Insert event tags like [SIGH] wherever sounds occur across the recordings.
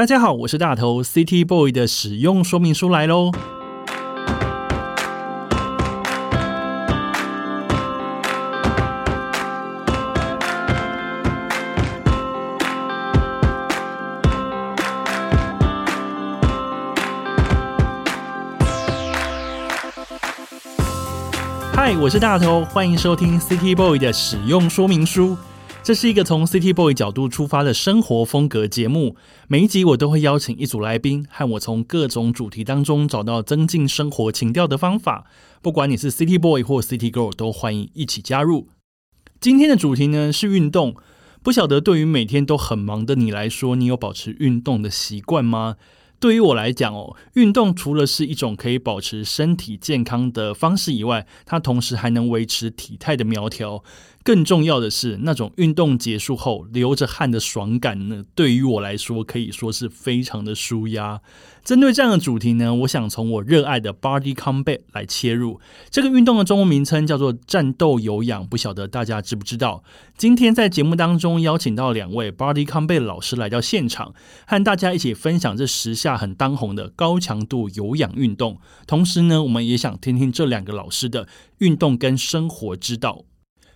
大家好，我是大头，City Boy 的使用说明书来喽。嗨，我是大头，欢迎收听 City Boy 的使用说明书。这是一个从 City Boy 角度出发的生活风格节目。每一集我都会邀请一组来宾，和我从各种主题当中找到增进生活情调的方法。不管你是 City Boy 或 City Girl，都欢迎一起加入。今天的主题呢是运动。不晓得对于每天都很忙的你来说，你有保持运动的习惯吗？对于我来讲哦，运动除了是一种可以保持身体健康的方式以外，它同时还能维持体态的苗条。更重要的是，那种运动结束后流着汗的爽感呢，对于我来说可以说是非常的舒压。针对这样的主题呢，我想从我热爱的 Body Combat 来切入。这个运动的中文名称叫做战斗有氧，不晓得大家知不知道？今天在节目当中邀请到两位 Body Combat 老师来到现场，和大家一起分享这时下很当红的高强度有氧运动。同时呢，我们也想听听这两个老师的运动跟生活之道。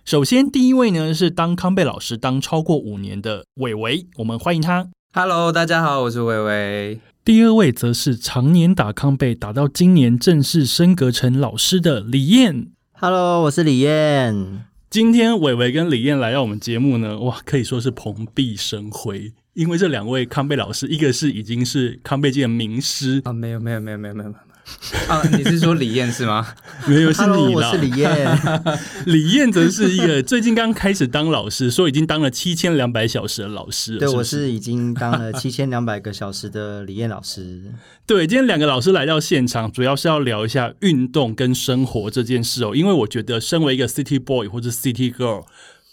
首先，第一位呢是当康贝老师当超过五年的伟伟，我们欢迎他。Hello，大家好，我是伟伟。第二位则是常年打康贝，打到今年正式升格成老师的李燕。Hello，我是李燕。今天伟伟跟李燕来到我们节目呢，哇，可以说是蓬荜生辉，因为这两位康贝老师，一个是已经是康贝界的名师啊，没有，没有，没有，没有，没有。[LAUGHS] 啊，你是说李燕是吗？没有，是你我是李燕。[LAUGHS] 李燕则是一个最近刚开始当老师，说已经当了七千两百小时的老师。对，我是已经当了七千两百个小时的李燕老师。[LAUGHS] 对，今天两个老师来到现场，主要是要聊一下运动跟生活这件事哦。因为我觉得，身为一个 City Boy 或者 City Girl。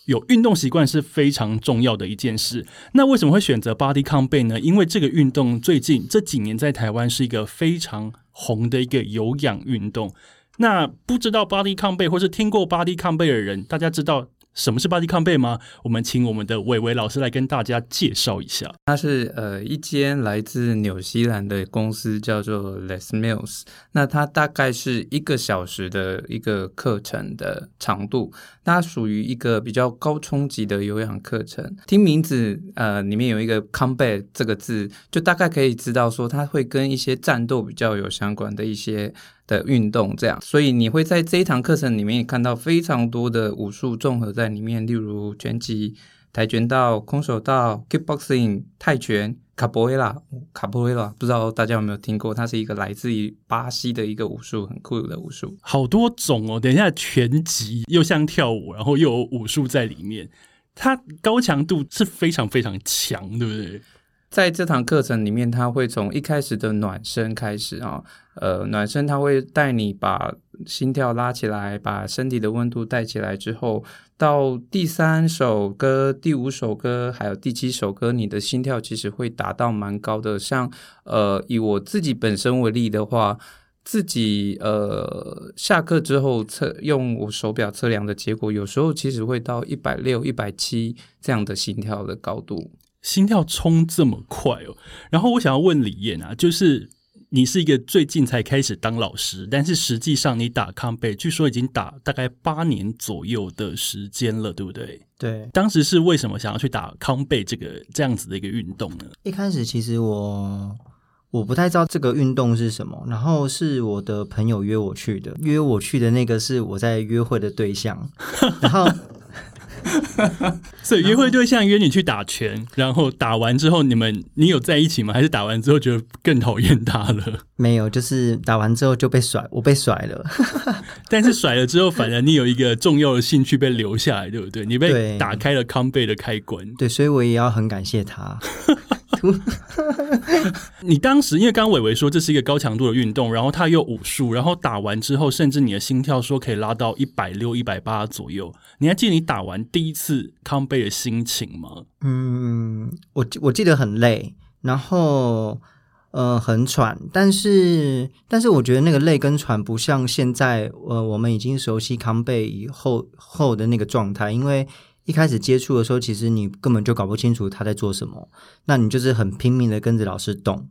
有运动习惯是非常重要的一件事。那为什么会选择 Body Combat 呢？因为这个运动最近这几年在台湾是一个非常红的一个有氧运动。那不知道 Body Combat 或是听过 Body Combat 的人，大家知道？什么是 Body Combat 吗？我们请我们的伟伟老师来跟大家介绍一下。它是呃一间来自纽西兰的公司，叫做 Les Mills。那它大概是一个小时的一个课程的长度，它属于一个比较高冲击的有氧课程。听名字呃里面有一个 Combat 这个字，就大概可以知道说它会跟一些战斗比较有相关的一些。的运动这样，所以你会在这一堂课程里面看到非常多的武术综合在里面，例如拳击、跆拳道、空手道、kickboxing、泰拳、卡波维拉、卡波维拉，不知道大家有没有听过？它是一个来自于巴西的一个武术，很酷的武术，好多种哦。等一下，拳击又像跳舞，然后又有武术在里面，它高强度是非常非常强，对不对？在这堂课程里面，他会从一开始的暖身开始啊，呃，暖身他会带你把心跳拉起来，把身体的温度带起来之后，到第三首歌、第五首歌还有第七首歌，你的心跳其实会达到蛮高的。像呃，以我自己本身为例的话，自己呃下课之后测用我手表测量的结果，有时候其实会到一百六、一百七这样的心跳的高度。心跳冲这么快哦，然后我想要问李燕啊，就是你是一个最近才开始当老师，但是实际上你打康贝，据说已经打大概八年左右的时间了，对不对？对，当时是为什么想要去打康贝这个这样子的一个运动呢？一开始其实我我不太知道这个运动是什么，然后是我的朋友约我去的，约我去的那个是我在约会的对象，然后。[LAUGHS] 所以约会对象约你去打拳，然后打完之后，你们你有在一起吗？还是打完之后觉得更讨厌他了？没有，就是打完之后就被甩，我被甩了。[LAUGHS] [LAUGHS] 但是甩了之后，反而你有一个重要的兴趣被留下来，对不对？你被打开了康贝的开关。对，所以我也要很感谢他。[LAUGHS] 你当时因为刚刚伟伟说这是一个高强度的运动，然后他又武术，然后打完之后，甚至你的心跳说可以拉到一百六、一百八左右。你还记得你打完第一次康贝的心情吗？嗯，我我记得很累，然后呃很喘，但是但是我觉得那个累跟喘不像现在呃我们已经熟悉康贝以后后的那个状态，因为。一开始接触的时候，其实你根本就搞不清楚他在做什么，那你就是很拼命的跟着老师动。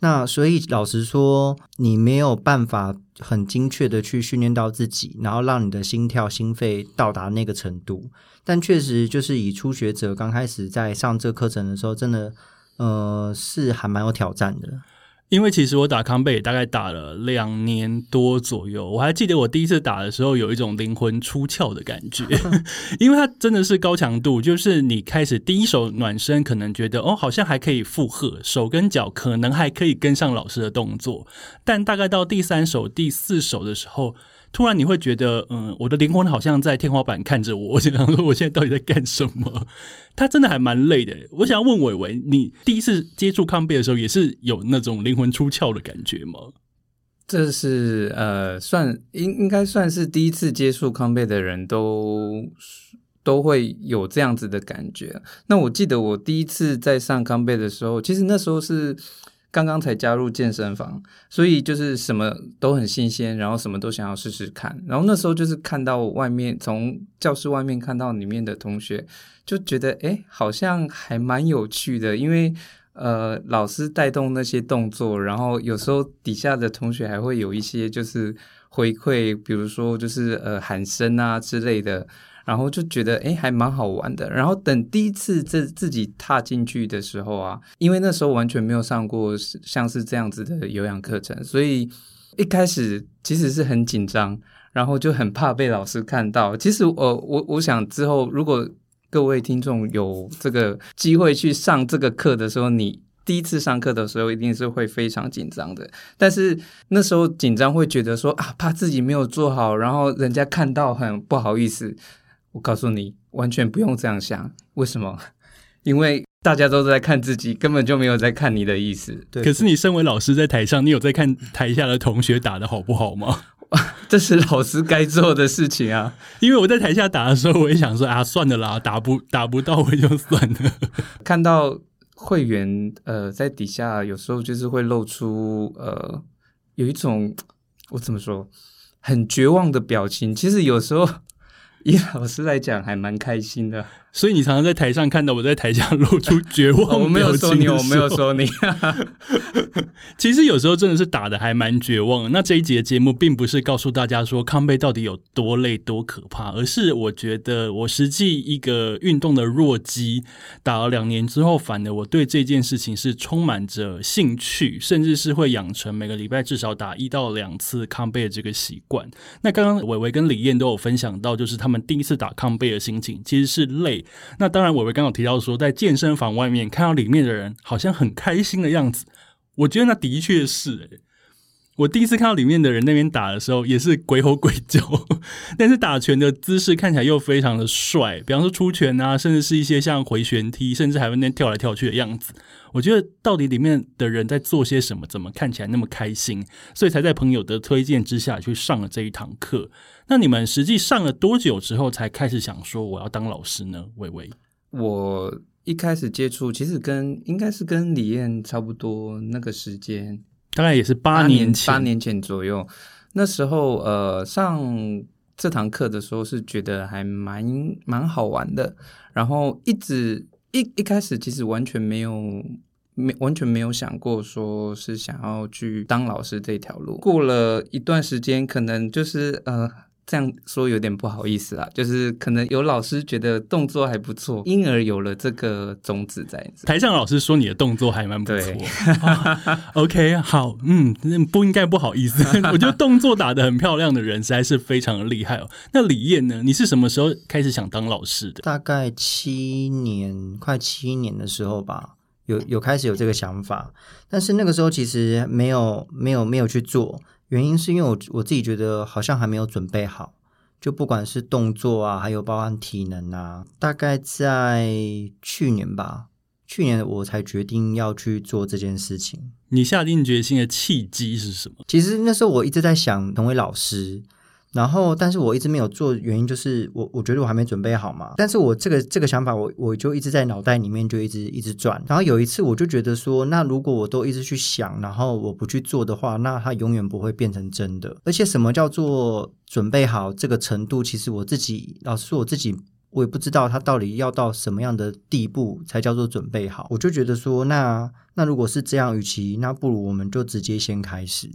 那所以老实说，你没有办法很精确的去训练到自己，然后让你的心跳、心肺到达那个程度。但确实就是以初学者刚开始在上这课程的时候，真的呃是还蛮有挑战的。因为其实我打康贝大概打了两年多左右，我还记得我第一次打的时候有一种灵魂出窍的感觉，[LAUGHS] 因为它真的是高强度，就是你开始第一手暖身，可能觉得哦好像还可以负荷，手跟脚可能还可以跟上老师的动作，但大概到第三手、第四手的时候。突然你会觉得，嗯，我的灵魂好像在天花板看着我，[LAUGHS] 我想说我现在到底在干什么？他真的还蛮累的。我想要问伟伟，你第一次接触康贝的时候，也是有那种灵魂出窍的感觉吗？这是呃，算应应该算是第一次接触康贝的人都都会有这样子的感觉。那我记得我第一次在上康贝的时候，其实那时候是。刚刚才加入健身房，所以就是什么都很新鲜，然后什么都想要试试看。然后那时候就是看到外面，从教室外面看到里面的同学，就觉得哎，好像还蛮有趣的。因为呃，老师带动那些动作，然后有时候底下的同学还会有一些就是回馈，比如说就是呃喊声啊之类的。然后就觉得哎，还蛮好玩的。然后等第一次自自己踏进去的时候啊，因为那时候完全没有上过像是这样子的有氧课程，所以一开始其实是很紧张，然后就很怕被老师看到。其实我我我想之后，如果各位听众有这个机会去上这个课的时候，你第一次上课的时候一定是会非常紧张的。但是那时候紧张会觉得说啊，怕自己没有做好，然后人家看到很不好意思。我告诉你，完全不用这样想。为什么？因为大家都在看自己，根本就没有在看你的意思。对。可是你身为老师，在台上，你有在看台下的同学打的好不好吗？[LAUGHS] 这是老师该做的事情啊。[LAUGHS] 因为我在台下打的时候，我也想说啊，算了啦，打不打不到我就算了。[LAUGHS] 看到会员呃在底下，有时候就是会露出呃有一种我怎么说很绝望的表情。其实有时候。以老师来讲，还蛮开心的。所以你常常在台上看到我在台下露出绝望。我没有说你，我没有说你。[LAUGHS] 其实有时候真的是打的还蛮绝望。那这一集的节目并不是告诉大家说康贝到底有多累多可怕，而是我觉得我实际一个运动的弱鸡打了两年之后，反而我对这件事情是充满着兴趣，甚至是会养成每个礼拜至少打一到两次康贝的这个习惯。那刚刚伟伟跟李燕都有分享到，就是他们第一次打康贝的心情其实是累。那当然，伟伟刚刚提到说，在健身房外面看到里面的人好像很开心的样子，我觉得那的确是诶。我第一次看到里面的人那边打的时候，也是鬼吼鬼叫，[LAUGHS] 但是打拳的姿势看起来又非常的帅，比方说出拳啊，甚至是一些像回旋踢，甚至还会那跳来跳去的样子。我觉得到底里面的人在做些什么，怎么看起来那么开心？所以才在朋友的推荐之下去上了这一堂课。那你们实际上了多久之后才开始想说我要当老师呢？微微，我一开始接触其实跟应该是跟李燕差不多那个时间。大概也是八年前，八年前左右。那时候，呃，上这堂课的时候是觉得还蛮蛮好玩的。然后一直一一开始其实完全没有没完全没有想过说是想要去当老师这条路。过了一段时间，可能就是呃。这样说有点不好意思啊，就是可能有老师觉得动作还不错，因而有了这个种子在。台上老师说你的动作还蛮不错。[LAUGHS] OK，好，嗯，不应该不好意思。[LAUGHS] 我觉得动作打得很漂亮的人实在是非常的厉害哦。那李燕呢？你是什么时候开始想当老师的？大概七年，快七年的时候吧，有有开始有这个想法，但是那个时候其实没有没有没有去做。原因是因为我我自己觉得好像还没有准备好，就不管是动作啊，还有包含体能啊，大概在去年吧，去年我才决定要去做这件事情。你下定决心的契机是什么？其实那时候我一直在想成为老师。然后，但是我一直没有做，原因就是我我觉得我还没准备好嘛。但是我这个这个想法，我我就一直在脑袋里面就一直一直转。然后有一次，我就觉得说，那如果我都一直去想，然后我不去做的话，那它永远不会变成真的。而且，什么叫做准备好这个程度？其实我自己老实说，我自己我也不知道他到底要到什么样的地步才叫做准备好。我就觉得说，那那如果是这样，与其那不如我们就直接先开始。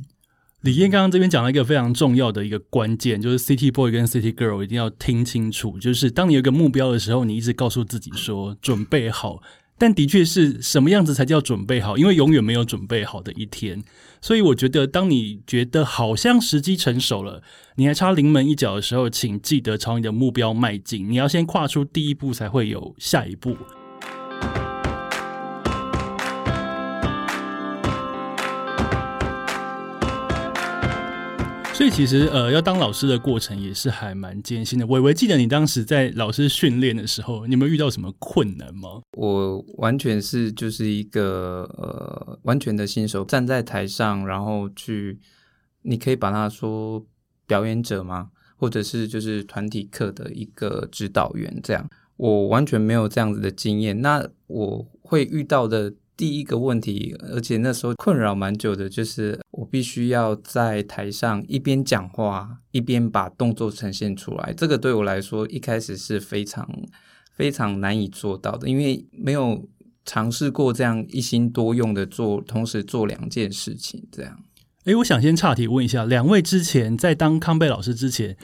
李燕刚刚这边讲了一个非常重要的一个关键，就是 City Boy 跟 City Girl 一定要听清楚，就是当你有一个目标的时候，你一直告诉自己说准备好。但的确是什么样子才叫准备好？因为永远没有准备好的一天。所以我觉得，当你觉得好像时机成熟了，你还差临门一脚的时候，请记得朝你的目标迈进。你要先跨出第一步，才会有下一步。所以其实呃，要当老师的过程也是还蛮艰辛的。伟伟，记得你当时在老师训练的时候，你有遇到什么困难吗？我完全是就是一个呃完全的新手，站在台上，然后去，你可以把它说表演者吗？或者是就是团体课的一个指导员这样，我完全没有这样子的经验。那我会遇到的。第一个问题，而且那时候困扰蛮久的，就是我必须要在台上一边讲话一边把动作呈现出来。这个对我来说一开始是非常非常难以做到的，因为没有尝试过这样一心多用的做，同时做两件事情。这样，诶，我想先岔题问一下，两位之前在当康贝老师之前，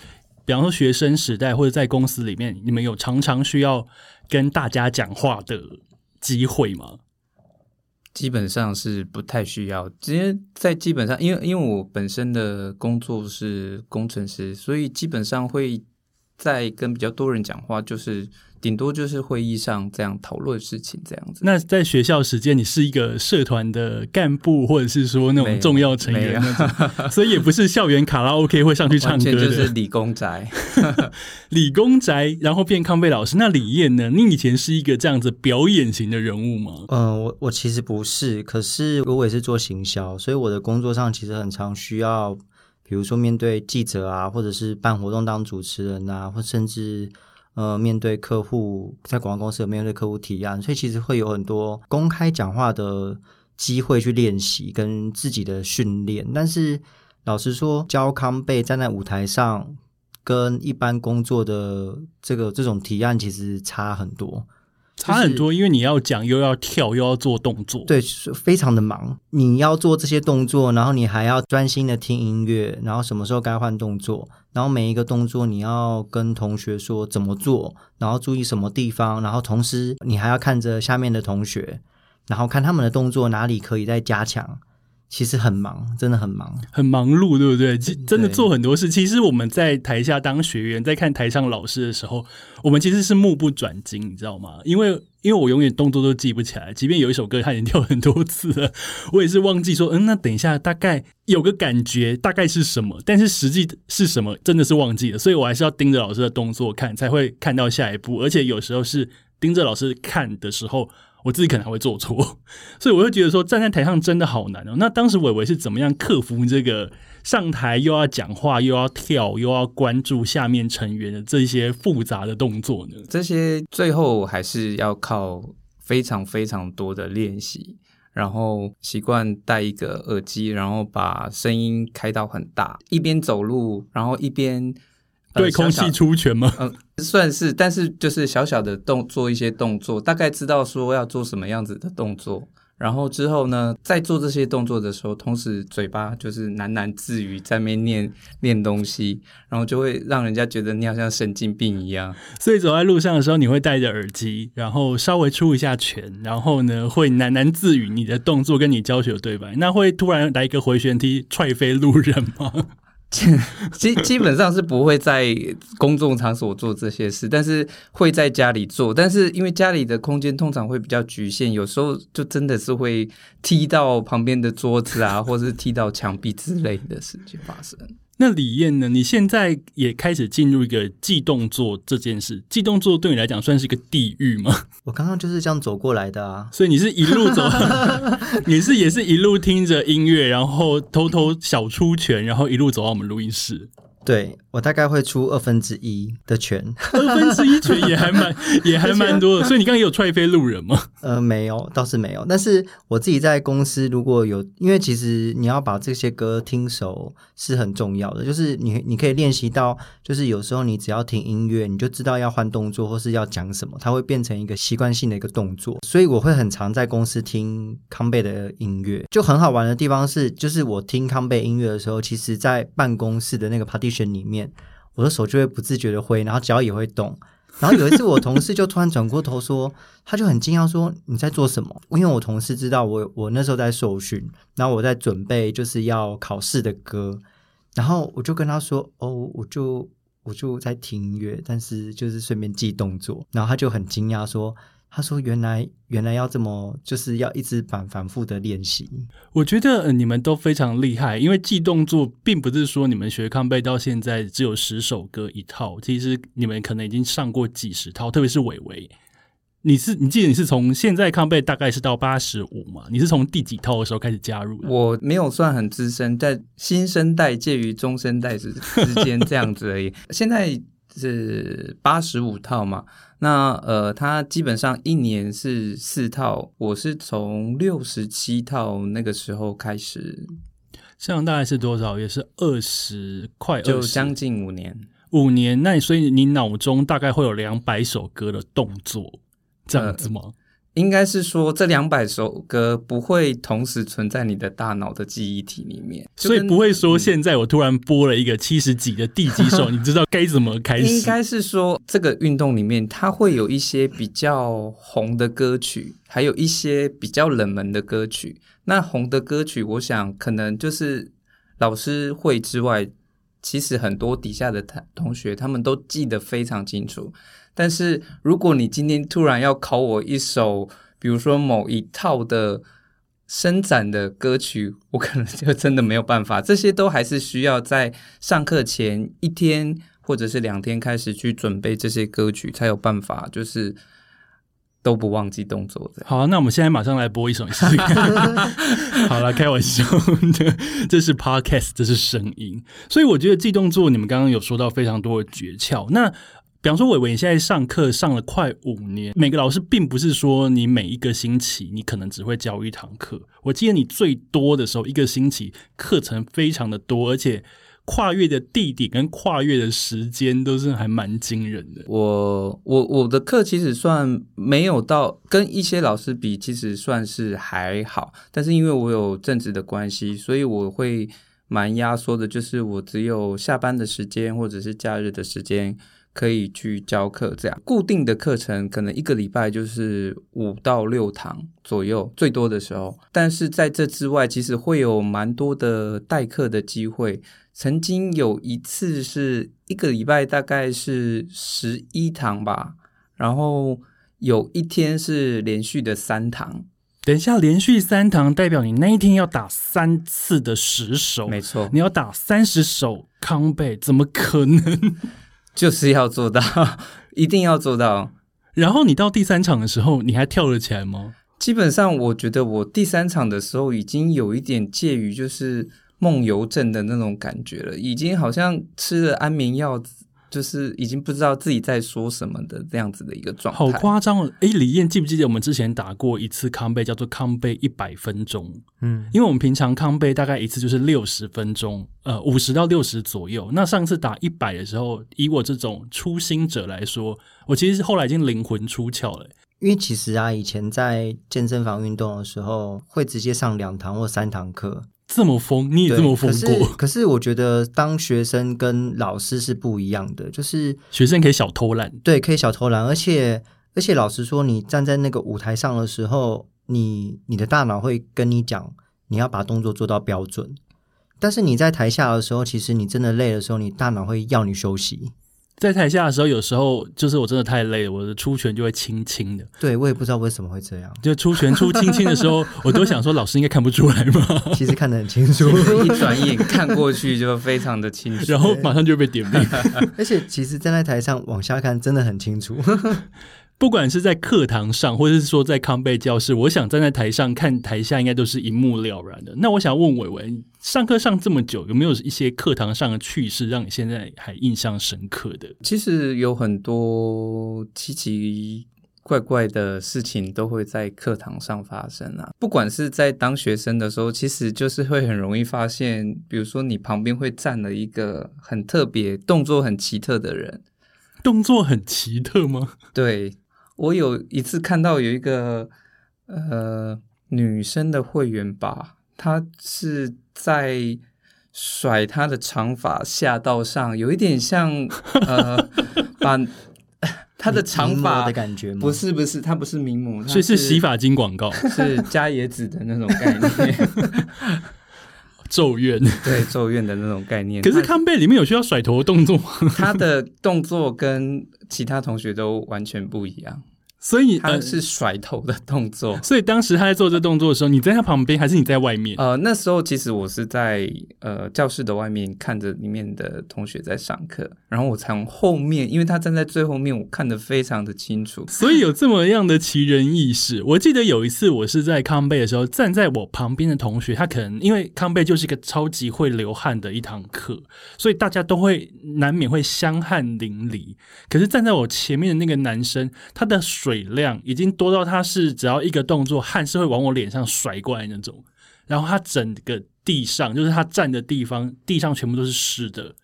比方说学生时代或者在公司里面，你们有常常需要跟大家讲话的机会吗？基本上是不太需要，直接在基本上，因为因为我本身的工作是工程师，所以基本上会在跟比较多人讲话，就是。顶多就是会议上这样讨论事情这样子。那在学校时间，你是一个社团的干部，或者是说那种重要成员，[LAUGHS] 所以也不是校园卡拉 OK 会上去唱歌的，就是理工宅，[LAUGHS] 理工宅，然后变康贝老师。那李燕呢？你以前是一个这样子表演型的人物吗？嗯，我我其实不是，可是我也是做行销，所以我的工作上其实很常需要，比如说面对记者啊，或者是办活动当主持人啊，或甚至。呃，面对客户，在广告公司有面对客户提案，所以其实会有很多公开讲话的机会去练习跟自己的训练。但是老实说，教康贝站在舞台上，跟一般工作的这个这种提案其实差很多。差很多，因为你要讲，又要跳，又要做动作，对，非常的忙。你要做这些动作，然后你还要专心的听音乐，然后什么时候该换动作，然后每一个动作你要跟同学说怎么做，然后注意什么地方，然后同时你还要看着下面的同学，然后看他们的动作哪里可以再加强。其实很忙，真的很忙，很忙碌，对不对？真的做很多事。其实我们在台下当学员，在看台上老师的时候，我们其实是目不转睛，你知道吗？因为因为我永远动作都记不起来，即便有一首歌他已经跳很多次了，[LAUGHS] 我也是忘记说，嗯，那等一下大概有个感觉，大概是什么，但是实际是什么，真的是忘记了。所以我还是要盯着老师的动作看，才会看到下一步。而且有时候是盯着老师看的时候。我自己可能还会做错，[LAUGHS] 所以我就觉得说站在台上真的好难哦。那当时伟伟是怎么样克服这个上台又要讲话又要跳又要关注下面成员的这些复杂的动作呢？这些最后还是要靠非常非常多的练习，然后习惯戴一个耳机，然后把声音开到很大，一边走路，然后一边。对空气出拳吗？嗯，算是，但是就是小小的动做一些动作，大概知道说要做什么样子的动作，然后之后呢，在做这些动作的时候，同时嘴巴就是喃喃自语，在那念念东西，然后就会让人家觉得你好像神经病一样。所以走在路上的时候，你会戴着耳机，然后稍微出一下拳，然后呢，会喃喃自语你的动作跟你教学对白。那会突然来一个回旋踢踹飞路人吗？[LAUGHS] 基基本上是不会在公众场所做这些事，但是会在家里做。但是因为家里的空间通常会比较局限，有时候就真的是会踢到旁边的桌子啊，或是踢到墙壁之类的事情发生。那李燕呢？你现在也开始进入一个记动作这件事，记动作对你来讲算是一个地狱吗？[LAUGHS] 我刚刚就是这样走过来的啊，所以你是一路走，[LAUGHS] 你是也是一路听着音乐，然后偷偷小出拳，然后一路走到我们录音室。对我大概会出二分之一的拳，二分之一拳也还蛮 [LAUGHS] 也还蛮多的。所以你刚刚有踹飞路人吗？呃，没有，倒是没有。但是我自己在公司如果有，因为其实你要把这些歌听熟是很重要的，就是你你可以练习到，就是有时候你只要听音乐，你就知道要换动作或是要讲什么，它会变成一个习惯性的一个动作。所以我会很常在公司听康贝的音乐，就很好玩的地方是，就是我听康贝音乐的时候，其实在办公室的那个选里面，我的手就会不自觉的挥，然后脚也会动。然后有一次，我同事就突然转过头说，他就很惊讶说：“你在做什么？”因为我同事知道我我那时候在受训，然后我在准备就是要考试的歌，然后我就跟他说：“哦，我就我就在听音乐，但是就是顺便记动作。”然后他就很惊讶说。他说：“原来，原来要这么，就是要一直反反复的练习。我觉得你们都非常厉害，因为记动作并不是说你们学康贝到现在只有十首歌一套，其实你们可能已经上过几十套。特别是伟伟，你是你记得你是从现在康贝大概是到八十五嘛？你是从第几套的时候开始加入？我没有算很资深，在新生代介于中生代之之间这样子而已。[LAUGHS] 现在是八十五套嘛？”那呃，他基本上一年是四套，我是从六十七套那个时候开始，这样大概是多少？也是二十快，就将近五年。五年，那所以你脑中大概会有两百首歌的动作，这样子吗？应该是说，这两百首歌不会同时存在你的大脑的记忆体里面，所以不会说现在我突然播了一个七十几的第几首，[LAUGHS] 你知道该怎么开始？应该是说，这个运动里面它会有一些比较红的歌曲，还有一些比较冷门的歌曲。那红的歌曲，我想可能就是老师会之外，其实很多底下的同同学他们都记得非常清楚。但是如果你今天突然要考我一首，比如说某一套的伸展的歌曲，我可能就真的没有办法。这些都还是需要在上课前一天或者是两天开始去准备这些歌曲，才有办法，就是都不忘记动作的。好，那我们现在马上来播一首试试看。[LAUGHS] 好了，开玩笑，这是 podcast，这是声音，所以我觉得记动作，你们刚刚有说到非常多的诀窍。那比方说，伟伟，你现在上课上了快五年，每个老师并不是说你每一个星期你可能只会教一堂课。我记得你最多的时候，一个星期课程非常的多，而且跨越的地点跟跨越的时间都是还蛮惊人的。我我我的课其实算没有到跟一些老师比，其实算是还好，但是因为我有正职的关系，所以我会蛮压缩的，就是我只有下班的时间或者是假日的时间。可以去教课，这样固定的课程可能一个礼拜就是五到六堂左右，最多的时候。但是在这之外，其实会有蛮多的代课的机会。曾经有一次是一个礼拜大概是十一堂吧，然后有一天是连续的三堂。等一下，连续三堂代表你那一天要打三次的十首，没错，你要打三十首康贝，怎么可能？[LAUGHS] 就是要做到，[LAUGHS] 一定要做到。然后你到第三场的时候，你还跳了起来吗？基本上，我觉得我第三场的时候已经有一点介于就是梦游症的那种感觉了，已经好像吃了安眠药。就是已经不知道自己在说什么的这样子的一个状态，好夸张哦！哎，李燕记不记得我们之前打过一次康贝，叫做康贝一百分钟？嗯，因为我们平常康贝大概一次就是六十分钟，呃，五十到六十左右。那上次打一百的时候，以我这种初心者来说，我其实后来已经灵魂出窍了。因为其实啊，以前在健身房运动的时候，会直接上两堂或三堂课。这么疯，你也这么疯过？可是我觉得当学生跟老师是不一样的，就是学生可以小偷懒，对，可以小偷懒，而且而且老实说，你站在那个舞台上的时候，你你的大脑会跟你讲，你要把动作做到标准，但是你在台下的时候，其实你真的累的时候，你大脑会要你休息。在台下的时候，有时候就是我真的太累了，我的出拳就会轻轻的。对，我也不知道为什么会这样。就出拳出轻轻的时候，[LAUGHS] 我都想说老师应该看不出来吧？[LAUGHS] 其实看得很清楚，一转眼看过去就非常的清楚，然后马上就被点名。[LAUGHS] 而且其实站在台上往下看真的很清楚。不管是在课堂上，或者是说在康贝教室，我想站在台上看台下，应该都是一目了然的。那我想问伟文，上课上这么久，有没有一些课堂上的趣事让你现在还印象深刻的？其实有很多奇奇怪怪的事情都会在课堂上发生啊。不管是在当学生的时候，其实就是会很容易发现，比如说你旁边会站了一个很特别、动作很奇特的人。动作很奇特吗？对。我有一次看到有一个呃女生的会员吧，她是在甩她的长发下到上，有一点像呃 [LAUGHS] 把她的长发的感觉吗？不是不是，她不是名模，所以是洗发精广告，是加椰子的那种概念，[LAUGHS] 咒怨 [LAUGHS] 对咒怨的那种概念。可是康贝里面有需要甩头的动作吗？他的动作跟其他同学都完全不一样。所以他是甩头的动作。[LAUGHS] 所以当时他在做这动作的时候，你在他旁边还是你在外面？呃，那时候其实我是在呃教室的外面看着里面的同学在上课，然后我从后面，因为他站在最后面，我看得非常的清楚。所以有这么样的奇人异事。我记得有一次我是在康贝的时候，站在我旁边的同学，他可能因为康贝就是一个超级会流汗的一堂课，所以大家都会难免会香汗淋漓。可是站在我前面的那个男生，他的水。水量已经多到他是只要一个动作，汗是会往我脸上甩过来那种。然后他整个地上，就是他站的地方，地上全部都是湿的。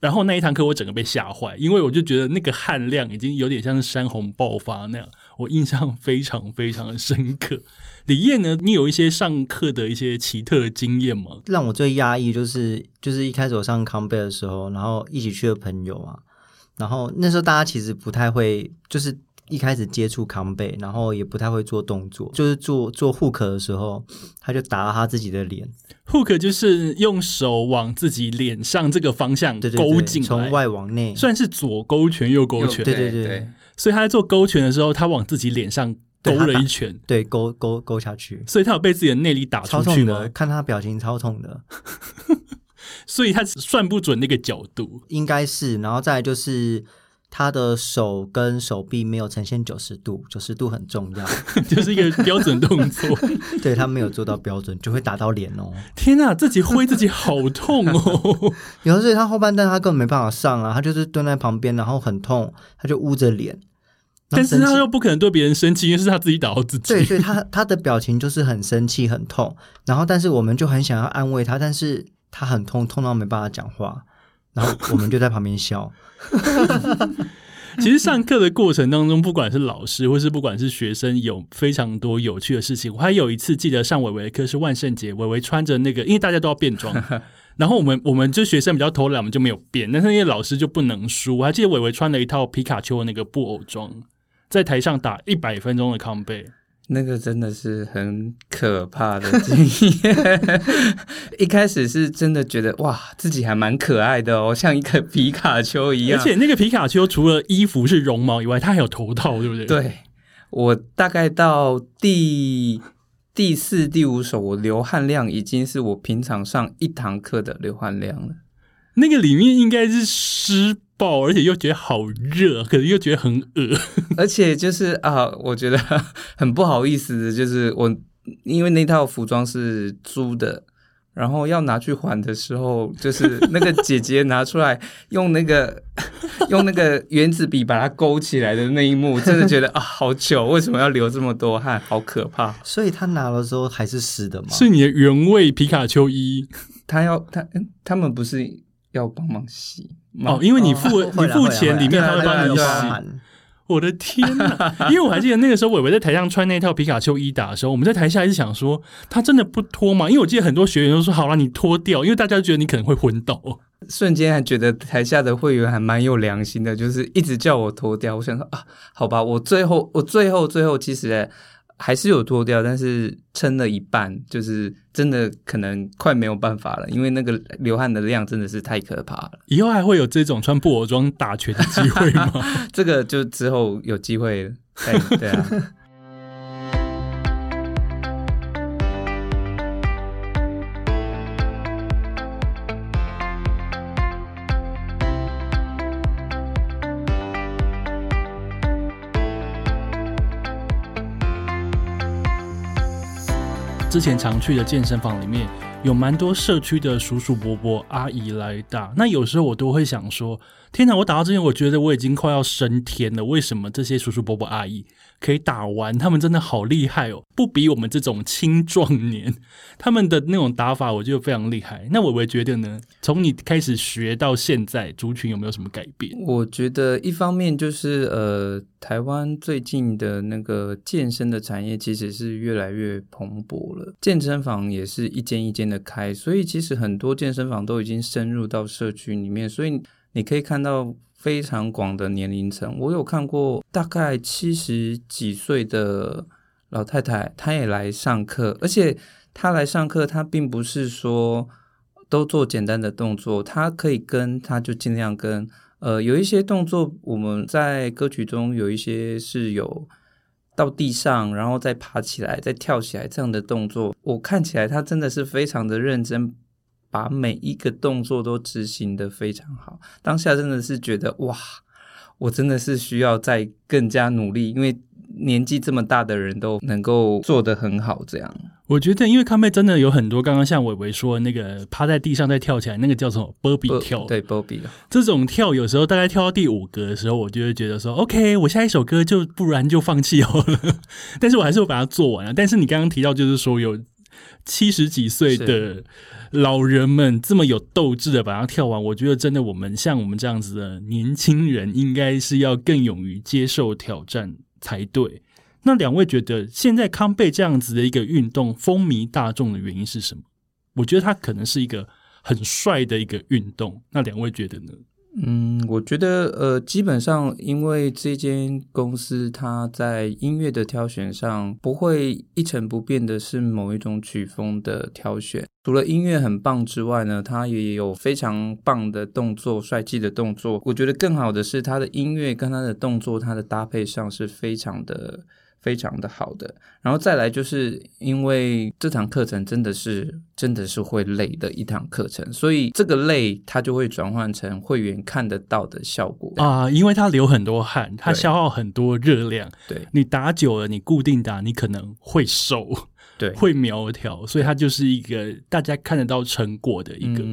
然后那一堂课我整个被吓坏，因为我就觉得那个汗量已经有点像是山洪爆发那样，我印象非常非常的深刻。李燕呢，你有一些上课的一些奇特的经验吗？让我最压抑就是就是一开始我上康贝的时候，然后一起去的朋友啊，然后那时候大家其实不太会，就是。一开始接触康贝，然后也不太会做动作，就是做做 hook 的时候，他就打到他自己的脸。hook 就是用手往自己脸上这个方向勾进来，从外往内，算是左勾拳右勾拳。对对对，所以他在做勾拳的时候，他往自己脸上勾了一拳，对，勾勾勾下去。所以他有被自己的内力打出去吗？看他表情超痛的，[LAUGHS] 所以他算不准那个角度，应该是。然后再就是。他的手跟手臂没有呈现九十度，九十度很重要，[LAUGHS] 就是一个标准动作。[LAUGHS] 对他没有做到标准，就会打到脸哦。天哪，自己挥自己好痛哦！[LAUGHS] 有的时候他后半段他根本没办法上啊，他就是蹲在旁边，然后很痛，他就捂着脸。但是他又不可能对别人生气，因为是他自己打到自己。对，所以他他的表情就是很生气、很痛。然后，但是我们就很想要安慰他，但是他很痛，痛到没办法讲话。然后我们就在旁边笑。[LAUGHS] 其实上课的过程当中，不管是老师或是不管是学生，有非常多有趣的事情。我还有一次记得上伟伟的课是万圣节，伟伟穿着那个，因为大家都要变装，[LAUGHS] 然后我们我们就学生比较偷懒，我们就没有变。但是因为老师就不能输，我还记得伟伟穿了一套皮卡丘的那个布偶装，在台上打一百分钟的康贝。那个真的是很可怕的经验。[LAUGHS] 一开始是真的觉得哇，自己还蛮可爱的哦，像一个皮卡丘一样。而且那个皮卡丘除了衣服是绒毛以外，它还有头套，对不对？对。我大概到第第四、第五首，我流汗量已经是我平常上一堂课的流汗量了。那个里面应该是湿。爆，而且又觉得好热，可是又觉得很恶，[LAUGHS] 而且就是啊，我觉得很不好意思，就是我因为那套服装是租的，然后要拿去还的时候，就是那个姐姐拿出来用那个 [LAUGHS] 用那个原子笔把它勾起来的那一幕，真的觉得啊，好糗，为什么要流这么多汗，好可怕。所以他拿的时候还是湿的吗？是你的原味皮卡丘衣，[LAUGHS] 他要他他们不是要帮忙洗。哦，因为你付你付钱，里面他会帮你洗。我的天呐！[LAUGHS] 因为我还记得那个时候，伟伟在台上穿那套皮卡丘衣打的时候，我们在台下一直想说，他真的不脱吗？因为我记得很多学员都说，好了，你脱掉，因为大家觉得你可能会昏倒。[LAUGHS] 瞬间还觉得台下的会员还蛮有良心的，就是一直叫我脱掉。我想说啊，好吧，我最后我最后最后其实。还是有脱掉，但是撑了一半，就是真的可能快没有办法了，因为那个流汗的量真的是太可怕了。以后还会有这种穿布偶装打拳的机会吗？[LAUGHS] 这个就之后有机会，对啊。之前常去的健身房里面，有蛮多社区的叔叔伯伯、阿姨来打。那有时候我都会想说：天哪！我打到这边，我觉得我已经快要升天了。为什么这些叔叔伯伯、阿姨？可以打完，他们真的好厉害哦，不比我们这种青壮年，他们的那种打法，我觉得非常厉害。那伟伟觉得呢？从你开始学到现在，族群有没有什么改变？我觉得一方面就是呃，台湾最近的那个健身的产业其实是越来越蓬勃了，健身房也是一间一间的开，所以其实很多健身房都已经深入到社区里面，所以你可以看到。非常广的年龄层，我有看过大概七十几岁的老太太，她也来上课，而且她来上课，她并不是说都做简单的动作，她可以跟，她就尽量跟。呃，有一些动作我们在歌曲中有一些是有到地上，然后再爬起来，再跳起来这样的动作，我看起来他真的是非常的认真。把每一个动作都执行的非常好，当下真的是觉得哇，我真的是需要再更加努力，因为年纪这么大的人都能够做得很好。这样，我觉得因为康贝真的有很多，刚刚像伟伟说那个趴在地上再跳起来，那个叫什么波比跳，对波比这种跳，有时候大概跳到第五格的时候，我就会觉得说，OK，我下一首歌就不然就放弃好了，[LAUGHS] 但是我还是会把它做完啊。但是你刚刚提到就是说有七十几岁的。老人们这么有斗志的把它跳完，我觉得真的，我们像我们这样子的年轻人，应该是要更勇于接受挑战才对。那两位觉得现在康贝这样子的一个运动风靡大众的原因是什么？我觉得它可能是一个很帅的一个运动。那两位觉得呢？嗯，我觉得呃，基本上因为这间公司它在音乐的挑选上不会一成不变的是某一种曲风的挑选。除了音乐很棒之外呢，它也有非常棒的动作、帅气的动作。我觉得更好的是它的音乐跟它的动作，它的搭配上是非常的。非常的好的，然后再来就是因为这堂课程真的是真的是会累的一堂课程，所以这个累它就会转换成会员看得到的效果啊，因为它流很多汗，它消耗很多热量，对你打久了，你固定打，你可能会瘦，对，会苗条，所以它就是一个大家看得到成果的一个。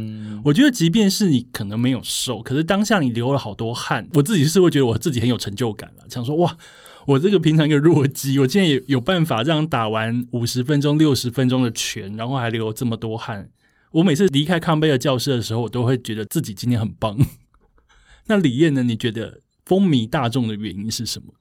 我觉得即便是你可能没有瘦，可是当下你流了好多汗，我自己是会觉得我自己很有成就感了，想说哇。我这个平常一个弱鸡，我今天有有办法这样打完五十分钟、六十分钟的拳，然后还流这么多汗。我每次离开康贝尔教室的时候，我都会觉得自己今天很棒。[LAUGHS] 那李燕呢？你觉得风靡大众的原因是什么？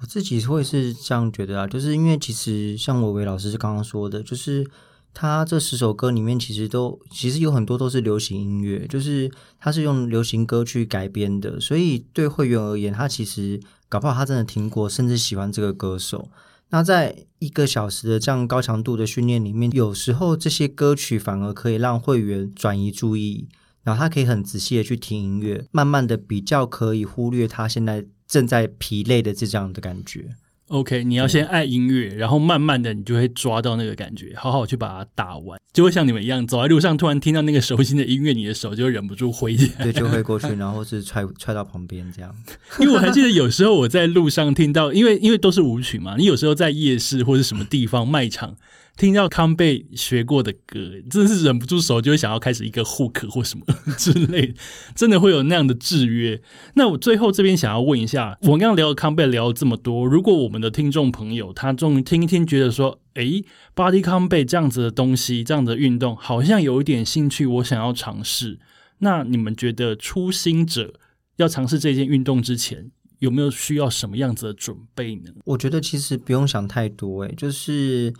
我自己会是这样觉得啊，就是因为其实像伟伟老师刚刚说的，就是他这十首歌里面，其实都其实有很多都是流行音乐，就是他是用流行歌去改编的，所以对会员而言，他其实。搞不好他真的听过，甚至喜欢这个歌手。那在一个小时的这样高强度的训练里面，有时候这些歌曲反而可以让会员转移注意，然后他可以很仔细的去听音乐，慢慢的比较可以忽略他现在正在疲累的这样的感觉。OK，你要先爱音乐，然后慢慢的你就会抓到那个感觉，好好去把它打完，就会像你们一样，走在路上突然听到那个熟悉的音乐，你的手就忍不住挥起来，对，就会过去，然后是踹踹到旁边这样。[LAUGHS] 因为我还记得有时候我在路上听到，因为因为都是舞曲嘛，你有时候在夜市或者什么地方卖场。听到康贝学过的歌，真的是忍不住手就会想要开始一个 hook 或什么 [LAUGHS] 之类，真的会有那样的制约。那我最后这边想要问一下，我刚刚聊康贝聊了这么多，如果我们的听众朋友他终于听一听，觉得说，诶 b o d y 康贝这样子的东西，这样的运动好像有一点兴趣，我想要尝试。那你们觉得初心者要尝试这件运动之前，有没有需要什么样子的准备呢？我觉得其实不用想太多，诶，就是。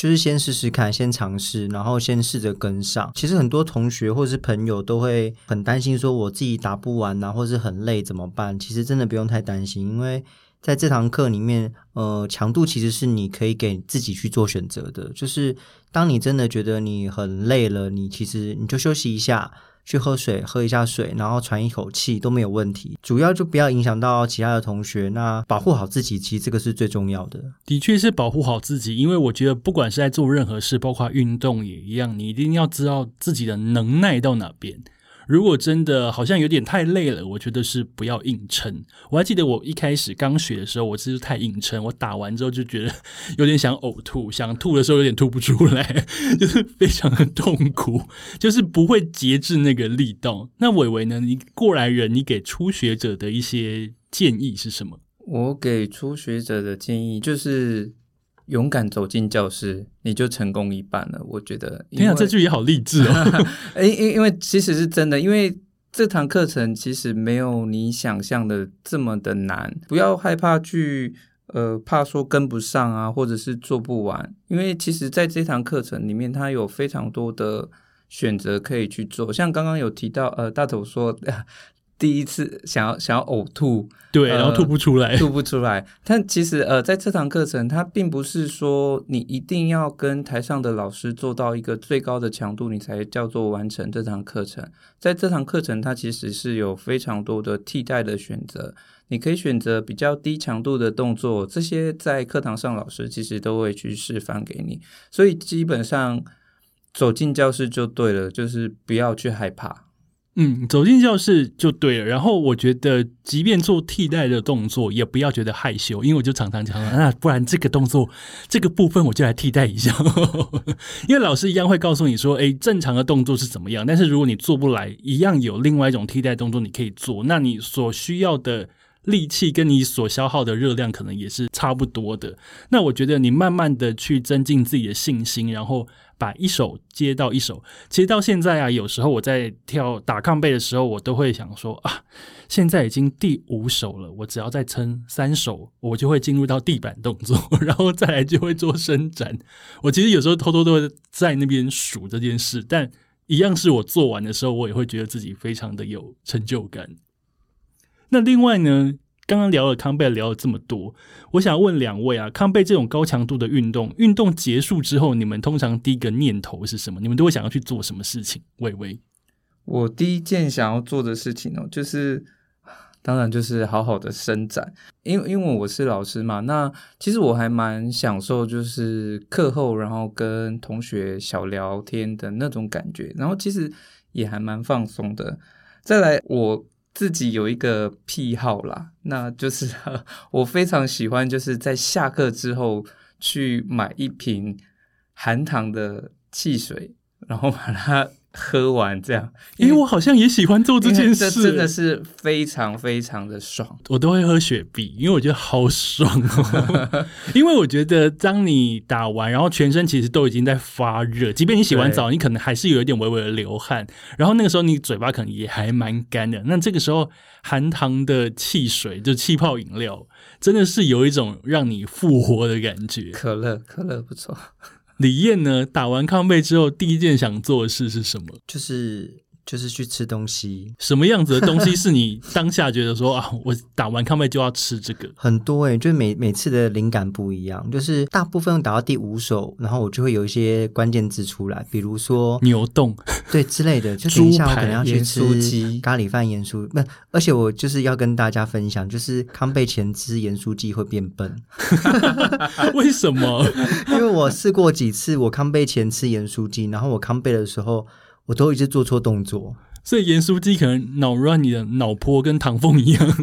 就是先试试看，先尝试，然后先试着跟上。其实很多同学或者是朋友都会很担心，说我自己打不完呐，或是很累怎么办？其实真的不用太担心，因为在这堂课里面，呃，强度其实是你可以给自己去做选择的。就是当你真的觉得你很累了，你其实你就休息一下。去喝水，喝一下水，然后喘一口气都没有问题。主要就不要影响到其他的同学，那保护好自己，其实这个是最重要的。的确是保护好自己，因为我觉得不管是在做任何事，包括运动也一样，你一定要知道自己的能耐到哪边。如果真的好像有点太累了，我觉得是不要硬撑。我还记得我一开始刚学的时候，我是太硬撑，我打完之后就觉得有点想呕吐，想吐的时候有点吐不出来，[LAUGHS] 就是非常的痛苦，就是不会节制那个力道。那伟伟呢？你过来人，你给初学者的一些建议是什么？我给初学者的建议就是勇敢走进教室，你就成功一半了。我觉得，天啊，这句也好励志哦！[LAUGHS] 因，因因为其实是真的，因为这堂课程其实没有你想象的这么的难。不要害怕去，呃，怕说跟不上啊，或者是做不完。因为其实在这堂课程里面，它有非常多的选择可以去做。像刚刚有提到，呃，大头说。第一次想要想要呕吐，对，然后吐不出来，吐不出来。但其实呃，在这堂课程，它并不是说你一定要跟台上的老师做到一个最高的强度，你才叫做完成这堂课程。在这堂课程，它其实是有非常多的替代的选择，你可以选择比较低强度的动作，这些在课堂上老师其实都会去示范给你。所以基本上走进教室就对了，就是不要去害怕。嗯，走进教室就对了。然后我觉得，即便做替代的动作，也不要觉得害羞，因为我就常常讲，那不然这个动作这个部分我就来替代一下。[LAUGHS] 因为老师一样会告诉你说，哎，正常的动作是怎么样，但是如果你做不来，一样有另外一种替代动作你可以做。那你所需要的力气跟你所消耗的热量可能也是差不多的。那我觉得你慢慢的去增进自己的信心，然后。把一手接到一手，其实到现在啊，有时候我在跳打抗背的时候，我都会想说啊，现在已经第五手了，我只要再撑三手，我就会进入到地板动作，[LAUGHS] 然后再来就会做伸展。我其实有时候偷偷都会在那边数这件事，但一样是我做完的时候，我也会觉得自己非常的有成就感。那另外呢？刚刚聊了康贝，聊了这么多，我想问两位啊，康贝这种高强度的运动，运动结束之后，你们通常第一个念头是什么？你们都会想要去做什么事情？微微，我第一件想要做的事情哦，就是当然就是好好的伸展，因为因为我是老师嘛，那其实我还蛮享受就是课后然后跟同学小聊天的那种感觉，然后其实也还蛮放松的。再来我。自己有一个癖好啦，那就是 [LAUGHS] 我非常喜欢，就是在下课之后去买一瓶含糖的汽水，然后把它。喝完这样，因为我好像也喜欢做这件事，真的是非常非常的爽。我都会喝雪碧，因为我觉得好爽哦。[LAUGHS] 因为我觉得当你打完，然后全身其实都已经在发热，即便你洗完澡，你可能还是有一点微微的流汗。然后那个时候你嘴巴可能也还蛮干的。那这个时候含糖的汽水，就气泡饮料，真的是有一种让你复活的感觉。可乐，可乐不错。李燕呢？打完康贝之后，第一件想做的事是什么？就是就是去吃东西。什么样子的东西是你当下觉得说 [LAUGHS] 啊，我打完康贝就要吃这个？很多哎，就是每每次的灵感不一样。就是大部分打到第五首，然后我就会有一些关键字出来，比如说牛冻，[LAUGHS] 对之类的。就等一下我可能要去吃咖喱饭、盐酥。不，而且我就是要跟大家分享，就是康贝前吃盐酥鸡会变笨。[LAUGHS] 为什么？因为我试过几次，我康贝前吃盐酥鸡，然后我康贝的时候，我都一直做错动作，所以盐酥鸡可能脑乱你的脑波跟唐凤一样。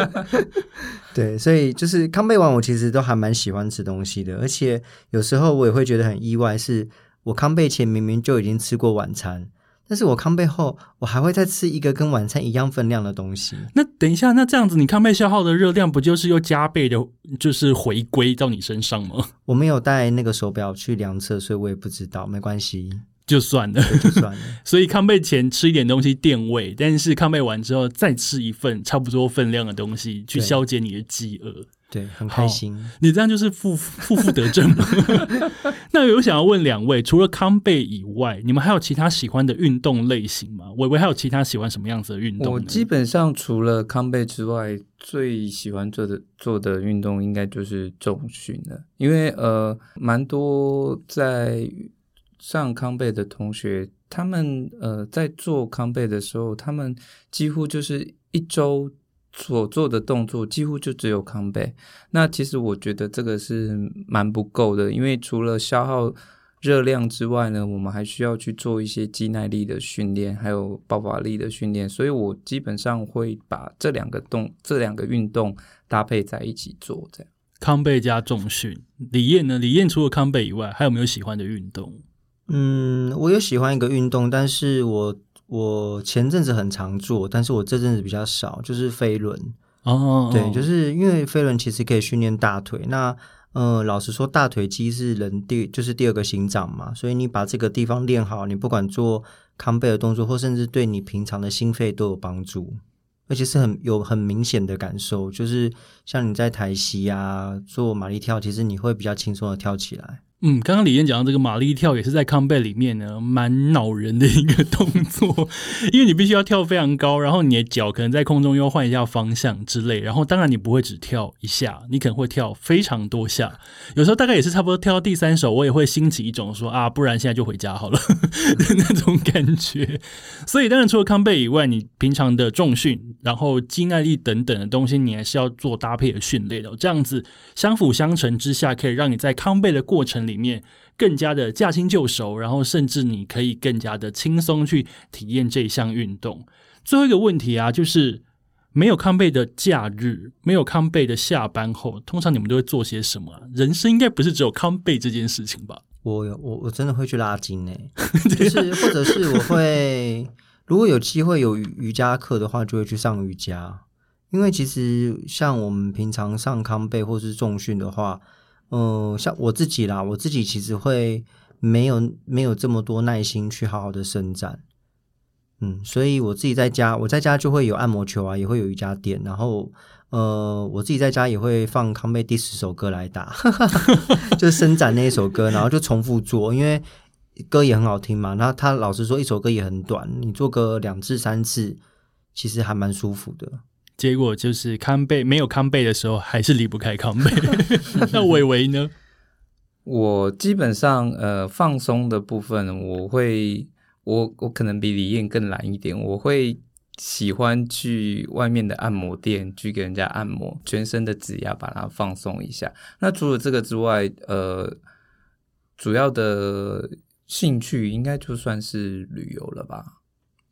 [LAUGHS] 对，所以就是康贝完，我其实都还蛮喜欢吃东西的，而且有时候我也会觉得很意外，是我康贝前明明就已经吃过晚餐。但是我康贝后，我还会再吃一个跟晚餐一样分量的东西。那等一下，那这样子你康贝消耗的热量不就是又加倍的，就是回归到你身上吗？我没有带那个手表去量测，所以我也不知道。没关系，就算了，就算了。[LAUGHS] 所以康贝前吃一点东西垫胃，但是康贝完之后再吃一份差不多分量的东西，去消解你的饥饿。对，很开心。你这样就是负负负得正。[LAUGHS] 那有想要问两位，除了康贝以外，你们还有其他喜欢的运动类型吗？伟伟还有其他喜欢什么样子的运动？我基本上除了康贝之外，最喜欢做的做的运动应该就是重训了。因为呃，蛮多在上康贝的同学，他们呃在做康贝的时候，他们几乎就是一周。所做的动作几乎就只有康贝，那其实我觉得这个是蛮不够的，因为除了消耗热量之外呢，我们还需要去做一些肌耐力的训练，还有爆发力的训练。所以我基本上会把这两个动这两个运动搭配在一起做，这样。康贝加重训，李燕呢？李燕除了康贝以外，还有没有喜欢的运动？嗯，我有喜欢一个运动，但是我我前阵子很常做，但是我这阵子比较少，就是飞轮。哦，对，就是因为飞轮其实可以训练大腿。那呃，老实说，大腿肌是人第就是第二个心脏嘛，所以你把这个地方练好，你不管做康贝的动作，或甚至对你平常的心肺都有帮助。而且是很有很明显的感受，就是像你在抬膝啊做马力跳，其实你会比较轻松的跳起来。嗯，刚刚李燕讲到这个马力跳，也是在康贝里面呢，蛮恼人的一个动作，[LAUGHS] 因为你必须要跳非常高，然后你的脚可能在空中又换一下方向之类，然后当然你不会只跳一下，你可能会跳非常多下，有时候大概也是差不多跳到第三首，我也会兴起一种说啊，不然现在就回家好了。[LAUGHS] 那种感觉。所以当然除了康贝以外，你平常的重训，然后肌耐力等等的东西，你还是要做搭配的训练的，这样子相辅相成之下，可以让你在康贝的过程。里面更加的驾轻就熟，然后甚至你可以更加的轻松去体验这一项运动。最后一个问题啊，就是没有康贝的假日，没有康贝的下班后，通常你们都会做些什么？人生应该不是只有康贝这件事情吧？我有我我真的会去拉筋呢，就是或者是我会如果有机会有瑜伽课的话，就会去上瑜伽。因为其实像我们平常上康背或是重训的话。嗯，像我自己啦，我自己其实会没有没有这么多耐心去好好的伸展，嗯，所以我自己在家，我在家就会有按摩球啊，也会有瑜伽垫，然后呃，我自己在家也会放康贝第十首歌来打，[LAUGHS] 就是伸展那一首歌，然后就重复做，因为歌也很好听嘛。那他老实说，一首歌也很短，你做个两次三次，其实还蛮舒服的。结果就是康贝没有康贝的时候，还是离不开康贝。[LAUGHS] [LAUGHS] 那伟伟呢？我基本上呃放松的部分，我会我我可能比李燕更懒一点，我会喜欢去外面的按摩店去给人家按摩全身的指压，把它放松一下。那除了这个之外，呃，主要的兴趣应该就算是旅游了吧。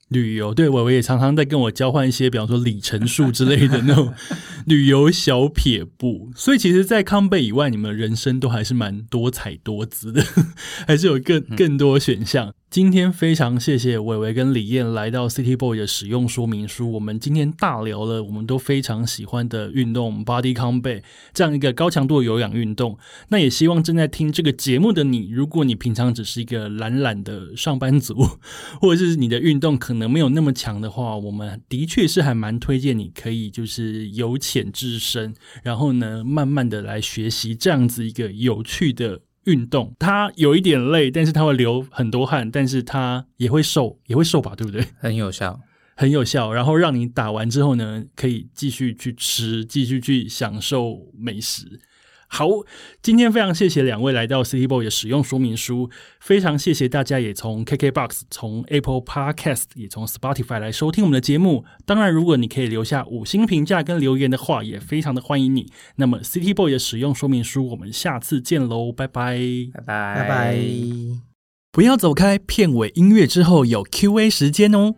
旅游对，伟伟也常常在跟我交换一些，比方说里程数之类的那种 [LAUGHS] 旅游小撇步。所以其实，在康贝以外，你们人生都还是蛮多彩多姿的，[LAUGHS] 还是有更更多选项。今天非常谢谢伟伟跟李燕来到 City Boy 的使用说明书。我们今天大聊了我们都非常喜欢的运动 Body Combat 这样一个高强度有氧运动。那也希望正在听这个节目的你，如果你平常只是一个懒懒的上班族，[LAUGHS] 或者是你的运动可能没有那么强的话，我们的确是还蛮推荐你可以就是由浅至深，然后呢慢慢的来学习这样子一个有趣的。运动它有一点累，但是它会流很多汗，但是它也会瘦，也会瘦吧，对不对？很有效，很有效。然后让你打完之后呢，可以继续去吃，继续去享受美食。好，今天非常谢谢两位来到 City Boy 的使用说明书，非常谢谢大家也从 KKBox、从 Apple Podcast、也从 Spotify 来收听我们的节目。当然，如果你可以留下五星评价跟留言的话，也非常的欢迎你。那么 City Boy 的使用说明书，我们下次见喽，拜拜，拜拜，拜拜。不要走开，片尾音乐之后有 Q&A 时间哦。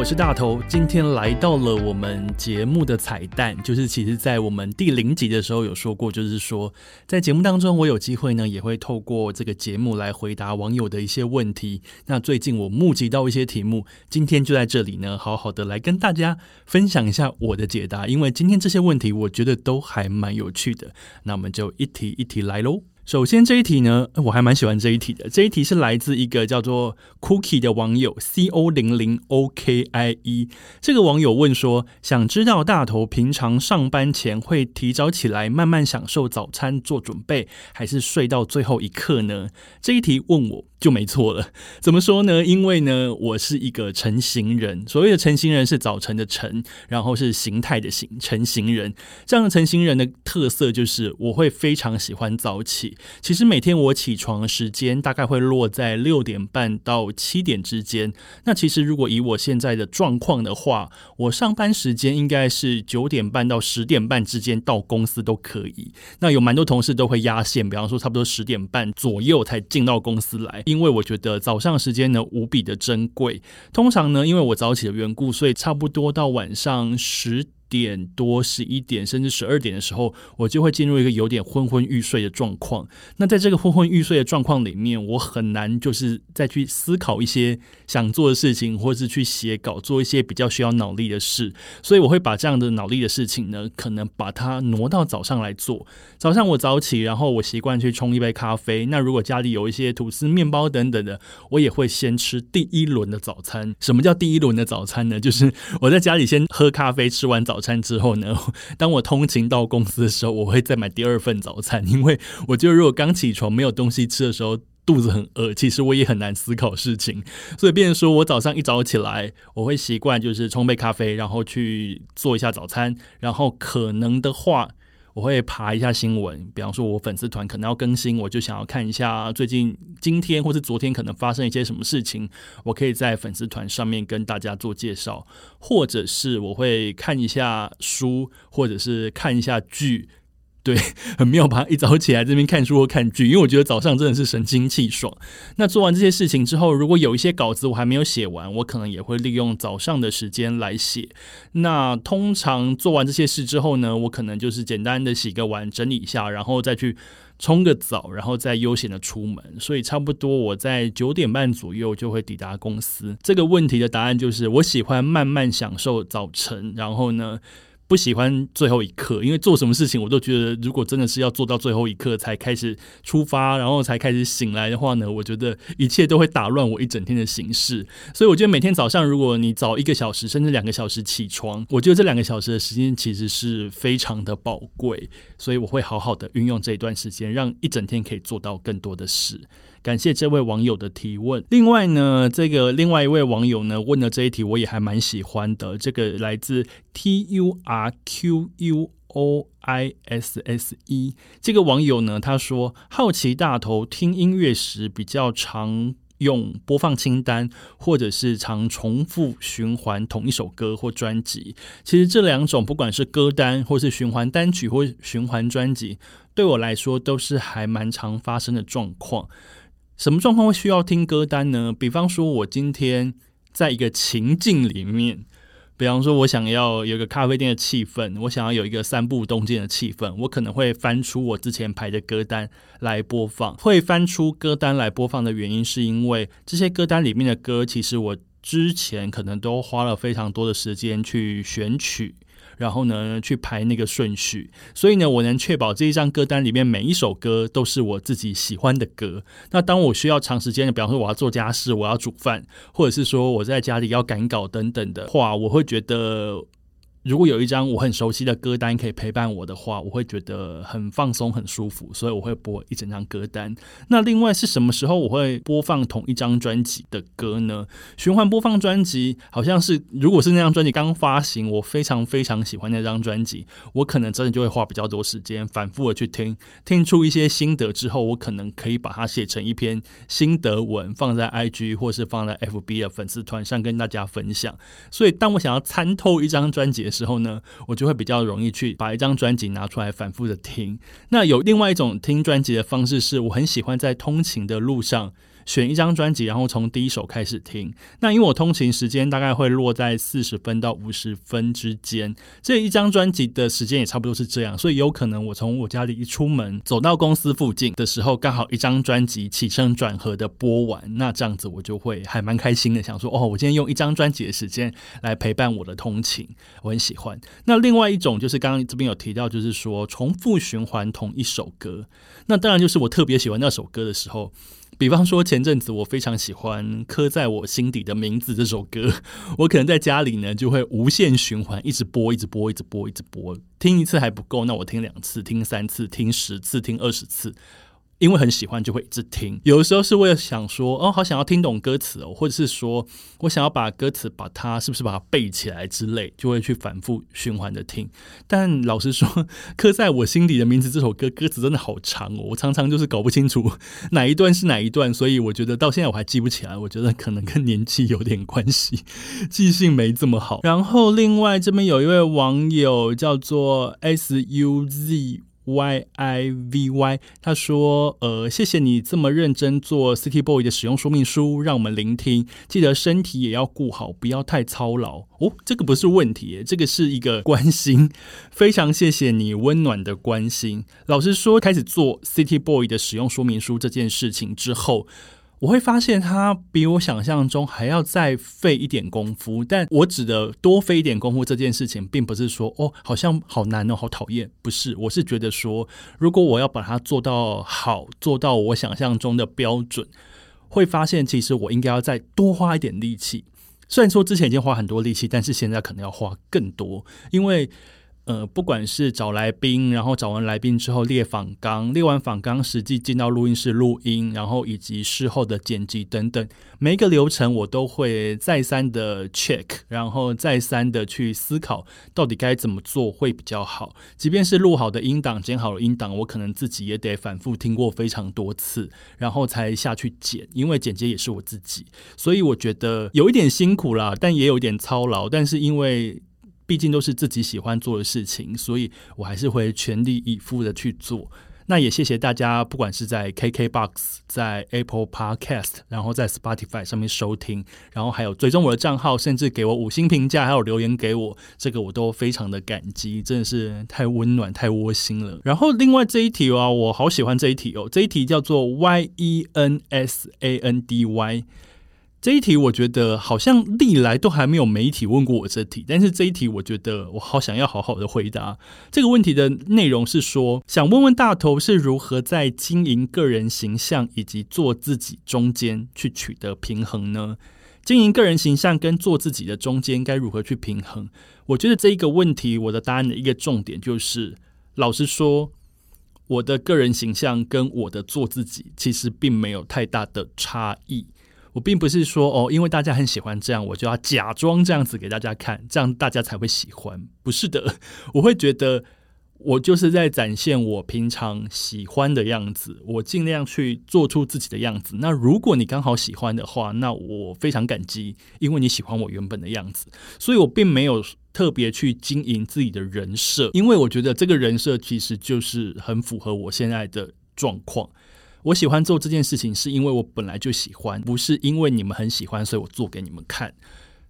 我是大头，今天来到了我们节目的彩蛋，就是其实，在我们第零集的时候有说过，就是说在节目当中，我有机会呢，也会透过这个节目来回答网友的一些问题。那最近我募集到一些题目，今天就在这里呢，好好的来跟大家分享一下我的解答，因为今天这些问题我觉得都还蛮有趣的。那我们就一题一题来喽。首先这一题呢，我还蛮喜欢这一题的。这一题是来自一个叫做 Cookie 的网友 C O 零零 O K I E。这个网友问说，想知道大头平常上班前会提早起来慢慢享受早餐做准备，还是睡到最后一刻呢？这一题问我。就没错了。[LAUGHS] 怎么说呢？因为呢，我是一个成型人。所谓的成型人是早晨的晨，然后是形态的形，成型人。这样的成型人的特色就是我会非常喜欢早起。其实每天我起床的时间大概会落在六点半到七点之间。那其实如果以我现在的状况的话，我上班时间应该是九点半到十点半之间到公司都可以。那有蛮多同事都会压线，比方说差不多十点半左右才进到公司来。因为我觉得早上时间呢无比的珍贵，通常呢因为我早起的缘故，所以差不多到晚上十。点多十一点甚至十二点的时候，我就会进入一个有点昏昏欲睡的状况。那在这个昏昏欲睡的状况里面，我很难就是再去思考一些想做的事情，或是去写稿做一些比较需要脑力的事。所以我会把这样的脑力的事情呢，可能把它挪到早上来做。早上我早起，然后我习惯去冲一杯咖啡。那如果家里有一些吐司、面包等等的，我也会先吃第一轮的早餐。什么叫第一轮的早餐呢？就是我在家里先喝咖啡，吃完早。早餐之后呢，[LAUGHS] 当我通勤到公司的时候，我会再买第二份早餐，[LAUGHS] 因为我觉得如果刚起床没有东西吃的时候，肚子很饿，其实我也很难思考事情。所以，变成说我早上一早起来，我会习惯就是冲杯咖啡，然后去做一下早餐，然后可能的话。我会爬一下新闻，比方说我粉丝团可能要更新，我就想要看一下最近今天或是昨天可能发生一些什么事情，我可以在粉丝团上面跟大家做介绍，或者是我会看一下书，或者是看一下剧。对，很妙吧？一早起来这边看书或看剧，因为我觉得早上真的是神清气爽。那做完这些事情之后，如果有一些稿子我还没有写完，我可能也会利用早上的时间来写。那通常做完这些事之后呢，我可能就是简单的洗个碗，整理一下，然后再去冲个澡，然后再悠闲的出门。所以差不多我在九点半左右就会抵达公司。这个问题的答案就是，我喜欢慢慢享受早晨，然后呢。不喜欢最后一刻，因为做什么事情我都觉得，如果真的是要做到最后一刻才开始出发，然后才开始醒来的话呢，我觉得一切都会打乱我一整天的形式。所以我觉得每天早上，如果你早一个小时甚至两个小时起床，我觉得这两个小时的时间其实是非常的宝贵，所以我会好好的运用这一段时间，让一整天可以做到更多的事。感谢这位网友的提问。另外呢，这个另外一位网友呢问的这一题，我也还蛮喜欢的。这个来自 T U R Q U O I S S E 这个网友呢，他说好奇大头听音乐时比较常用播放清单，或者是常重复循环同一首歌或专辑。其实这两种，不管是歌单，或是循环单曲，或循环专辑，对我来说都是还蛮常发生的状况。什么状况会需要听歌单呢？比方说，我今天在一个情境里面，比方说，我想要有一个咖啡店的气氛，我想要有一个三步东进的气氛，我可能会翻出我之前排的歌单来播放。会翻出歌单来播放的原因，是因为这些歌单里面的歌，其实我之前可能都花了非常多的时间去选取。然后呢，去排那个顺序，所以呢，我能确保这一张歌单里面每一首歌都是我自己喜欢的歌。那当我需要长时间的，比方说我要做家事，我要煮饭，或者是说我在家里要赶稿等等的话，我会觉得。如果有一张我很熟悉的歌单可以陪伴我的话，我会觉得很放松、很舒服，所以我会播一整张歌单。那另外是什么时候我会播放同一张专辑的歌呢？循环播放专辑，好像是如果是那张专辑刚发行，我非常非常喜欢那张专辑，我可能真的就会花比较多时间反复的去听，听出一些心得之后，我可能可以把它写成一篇心得文，放在 IG 或是放在 FB 的粉丝团上跟大家分享。所以当我想要参透一张专辑，时候呢，我就会比较容易去把一张专辑拿出来反复的听。那有另外一种听专辑的方式，是我很喜欢在通勤的路上。选一张专辑，然后从第一首开始听。那因为我通勤时间大概会落在四十分到五十分之间，这一张专辑的时间也差不多是这样，所以有可能我从我家里一出门走到公司附近的时候，刚好一张专辑起承转合的播完，那这样子我就会还蛮开心的，想说哦，我今天用一张专辑的时间来陪伴我的通勤，我很喜欢。那另外一种就是刚刚这边有提到，就是说重复循环同一首歌，那当然就是我特别喜欢那首歌的时候。比方说，前阵子我非常喜欢《刻在我心底的名字》这首歌，[LAUGHS] 我可能在家里呢就会无限循环，一直播，一直播，一直播，一直播。听一次还不够，那我听两次，听三次，听十次，听二十次。因为很喜欢就会一直听，有的时候是为了想说哦，好想要听懂歌词哦，或者是说我想要把歌词把它是不是把它背起来之类，就会去反复循环的听。但老实说，[LAUGHS] 刻在我心底的名字这首歌歌词真的好长哦，我常常就是搞不清楚 [LAUGHS] 哪一段是哪一段，所以我觉得到现在我还记不起来。我觉得可能跟年纪有点关系，[LAUGHS] 记性没这么好。然后另外这边有一位网友叫做 S U Z。Y I V Y，他说：“呃，谢谢你这么认真做 City Boy 的使用说明书，让我们聆听。记得身体也要顾好，不要太操劳哦。这个不是问题，这个是一个关心。非常谢谢你温暖的关心。老实说，开始做 City Boy 的使用说明书这件事情之后。”我会发现它比我想象中还要再费一点功夫，但我指的多费一点功夫这件事情，并不是说哦，好像好难哦，好讨厌，不是，我是觉得说，如果我要把它做到好，做到我想象中的标准，会发现其实我应该要再多花一点力气。虽然说之前已经花很多力气，但是现在可能要花更多，因为。呃，不管是找来宾，然后找完来宾之后列访纲，列完访纲，实际进到录音室录音，然后以及事后的剪辑等等，每一个流程我都会再三的 check，然后再三的去思考到底该怎么做会比较好。即便是录好的音档、剪好的音档，我可能自己也得反复听过非常多次，然后才下去剪，因为剪接也是我自己，所以我觉得有一点辛苦啦，但也有点操劳，但是因为。毕竟都是自己喜欢做的事情，所以我还是会全力以赴的去做。那也谢谢大家，不管是在 KKBOX、在 Apple Podcast，然后在 Spotify 上面收听，然后还有追踪我的账号，甚至给我五星评价，还有留言给我，这个我都非常的感激，真的是太温暖、太窝心了。然后另外这一题啊，我好喜欢这一题哦，这一题叫做 Y E N S A N D Y。这一题我觉得好像历来都还没有媒体问过我这题，但是这一题我觉得我好想要好好的回答。这个问题的内容是说，想问问大头是如何在经营个人形象以及做自己中间去取得平衡呢？经营个人形象跟做自己的中间该如何去平衡？我觉得这一个问题，我的答案的一个重点就是，老实说，我的个人形象跟我的做自己其实并没有太大的差异。我并不是说哦，因为大家很喜欢这样，我就要假装这样子给大家看，这样大家才会喜欢。不是的，[LAUGHS] 我会觉得我就是在展现我平常喜欢的样子，我尽量去做出自己的样子。那如果你刚好喜欢的话，那我非常感激，因为你喜欢我原本的样子。所以我并没有特别去经营自己的人设，因为我觉得这个人设其实就是很符合我现在的状况。我喜欢做这件事情，是因为我本来就喜欢，不是因为你们很喜欢，所以我做给你们看，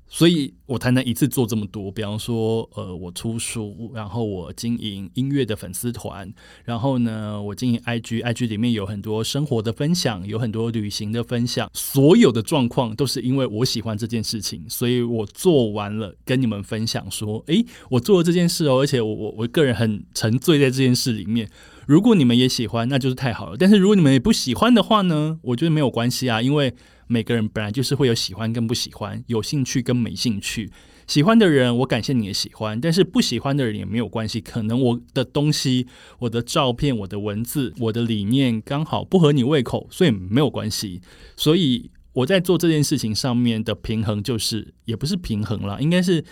所以我才能一次做这么多。比方说，呃，我出书，然后我经营音乐的粉丝团，然后呢，我经营 IG，IG 里面有很多生活的分享，有很多旅行的分享，所有的状况都是因为我喜欢这件事情，所以我做完了跟你们分享说，诶，我做了这件事哦，而且我我我个人很沉醉在这件事里面。如果你们也喜欢，那就是太好了。但是如果你们也不喜欢的话呢？我觉得没有关系啊，因为每个人本来就是会有喜欢跟不喜欢，有兴趣跟没兴趣。喜欢的人，我感谢你的喜欢；但是不喜欢的人也没有关系。可能我的东西、我的照片、我的文字、我的理念刚好不合你胃口，所以没有关系。所以我在做这件事情上面的平衡，就是也不是平衡了，应该是。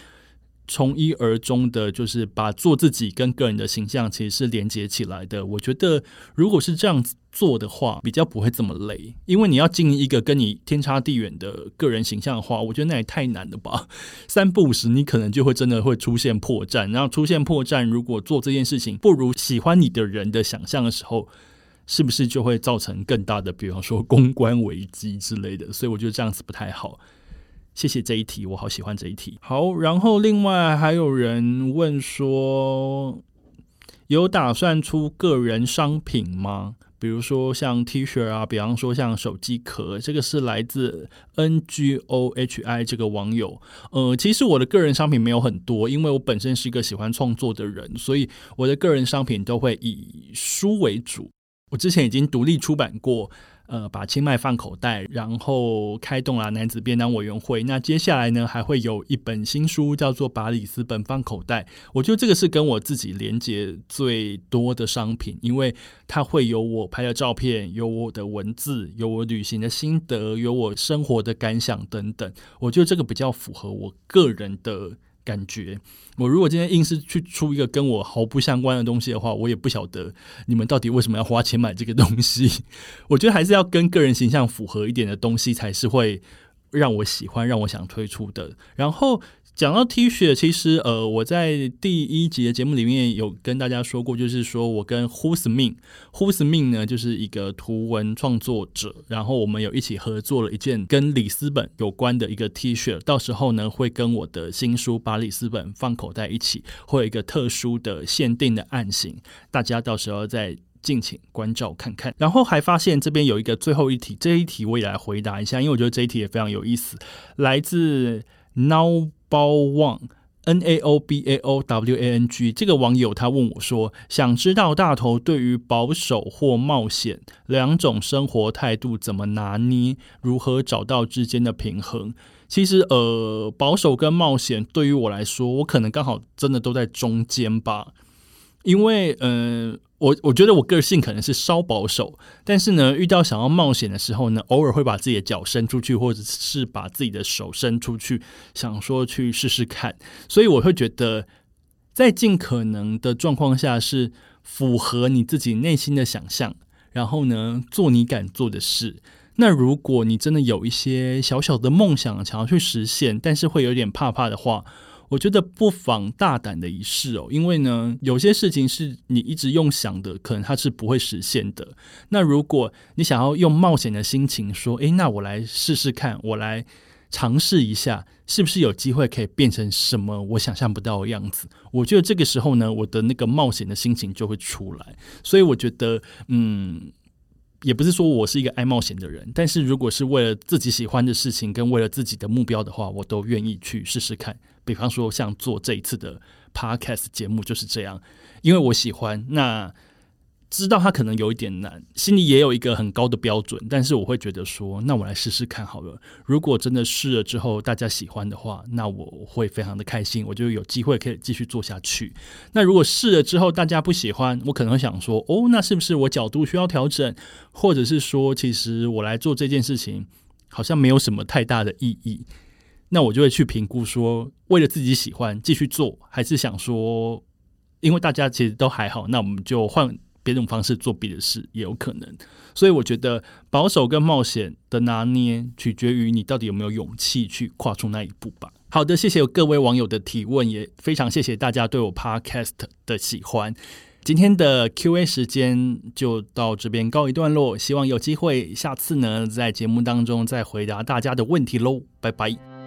从一而终的，就是把做自己跟个人的形象其实是连接起来的。我觉得，如果是这样子做的话，比较不会这么累。因为你要经营一个跟你天差地远的个人形象的话，我觉得那也太难了吧。[LAUGHS] 三不五时，你可能就会真的会出现破绽。然后出现破绽，如果做这件事情不如喜欢你的人的想象的时候，是不是就会造成更大的，比方说公关危机之类的？所以我觉得这样子不太好。谢谢这一题，我好喜欢这一题。好，然后另外还有人问说，有打算出个人商品吗？比如说像 T 恤啊，比方说像手机壳，这个是来自 N G O H I 这个网友。呃，其实我的个人商品没有很多，因为我本身是一个喜欢创作的人，所以我的个人商品都会以书为主。我之前已经独立出版过。呃，把清迈放口袋，然后开动了男子便当委员会。那接下来呢，还会有一本新书，叫做《把里斯本放口袋》。我觉得这个是跟我自己连接最多的商品，因为它会有我拍的照片，有我的文字，有我旅行的心得，有我生活的感想等等。我觉得这个比较符合我个人的。感觉，我如果今天硬是去出一个跟我毫不相关的东西的话，我也不晓得你们到底为什么要花钱买这个东西。[LAUGHS] 我觉得还是要跟个人形象符合一点的东西，才是会让我喜欢、让我想推出的。然后。讲到 T 恤，其实呃，我在第一集的节目里面有跟大家说过，就是说我跟 Who's Min，Who's Min 呢，就是一个图文创作者，然后我们有一起合作了一件跟里斯本有关的一个 T 恤，到时候呢会跟我的新书把里斯本放口袋一起，会有一个特殊的限定的案型，大家到时候再敬请关照看看。然后还发现这边有一个最后一题，这一题我也来回答一下，因为我觉得这一题也非常有意思，来自 Now。包旺 N A O B A O W A N G 这个网友他问我说：“想知道大头对于保守或冒险两种生活态度怎么拿捏，如何找到之间的平衡？”其实，呃，保守跟冒险对于我来说，我可能刚好真的都在中间吧，因为，嗯。我我觉得我个性可能是稍保守，但是呢，遇到想要冒险的时候呢，偶尔会把自己的脚伸出去，或者是把自己的手伸出去，想说去试试看。所以我会觉得，在尽可能的状况下是符合你自己内心的想象，然后呢，做你敢做的事。那如果你真的有一些小小的梦想想要去实现，但是会有点怕怕的话。我觉得不妨大胆的一试哦，因为呢，有些事情是你一直用想的，可能它是不会实现的。那如果你想要用冒险的心情说，诶，那我来试试看，我来尝试一下，是不是有机会可以变成什么我想象不到的样子？我觉得这个时候呢，我的那个冒险的心情就会出来。所以我觉得，嗯。也不是说我是一个爱冒险的人，但是如果是为了自己喜欢的事情跟为了自己的目标的话，我都愿意去试试看。比方说，像做这一次的 podcast 节目就是这样，因为我喜欢那。知道他可能有一点难，心里也有一个很高的标准，但是我会觉得说，那我来试试看好了。如果真的试了之后大家喜欢的话，那我会非常的开心，我就有机会可以继续做下去。那如果试了之后大家不喜欢，我可能会想说，哦，那是不是我角度需要调整，或者是说，其实我来做这件事情好像没有什么太大的意义？那我就会去评估说，为了自己喜欢继续做，还是想说，因为大家其实都还好，那我们就换。别种方式做别的事也有可能，所以我觉得保守跟冒险的拿捏，取决于你到底有没有勇气去跨出那一步吧。好的，谢谢各位网友的提问，也非常谢谢大家对我 Podcast 的喜欢。今天的 Q&A 时间就到这边告一段落，希望有机会下次呢在节目当中再回答大家的问题喽，拜拜。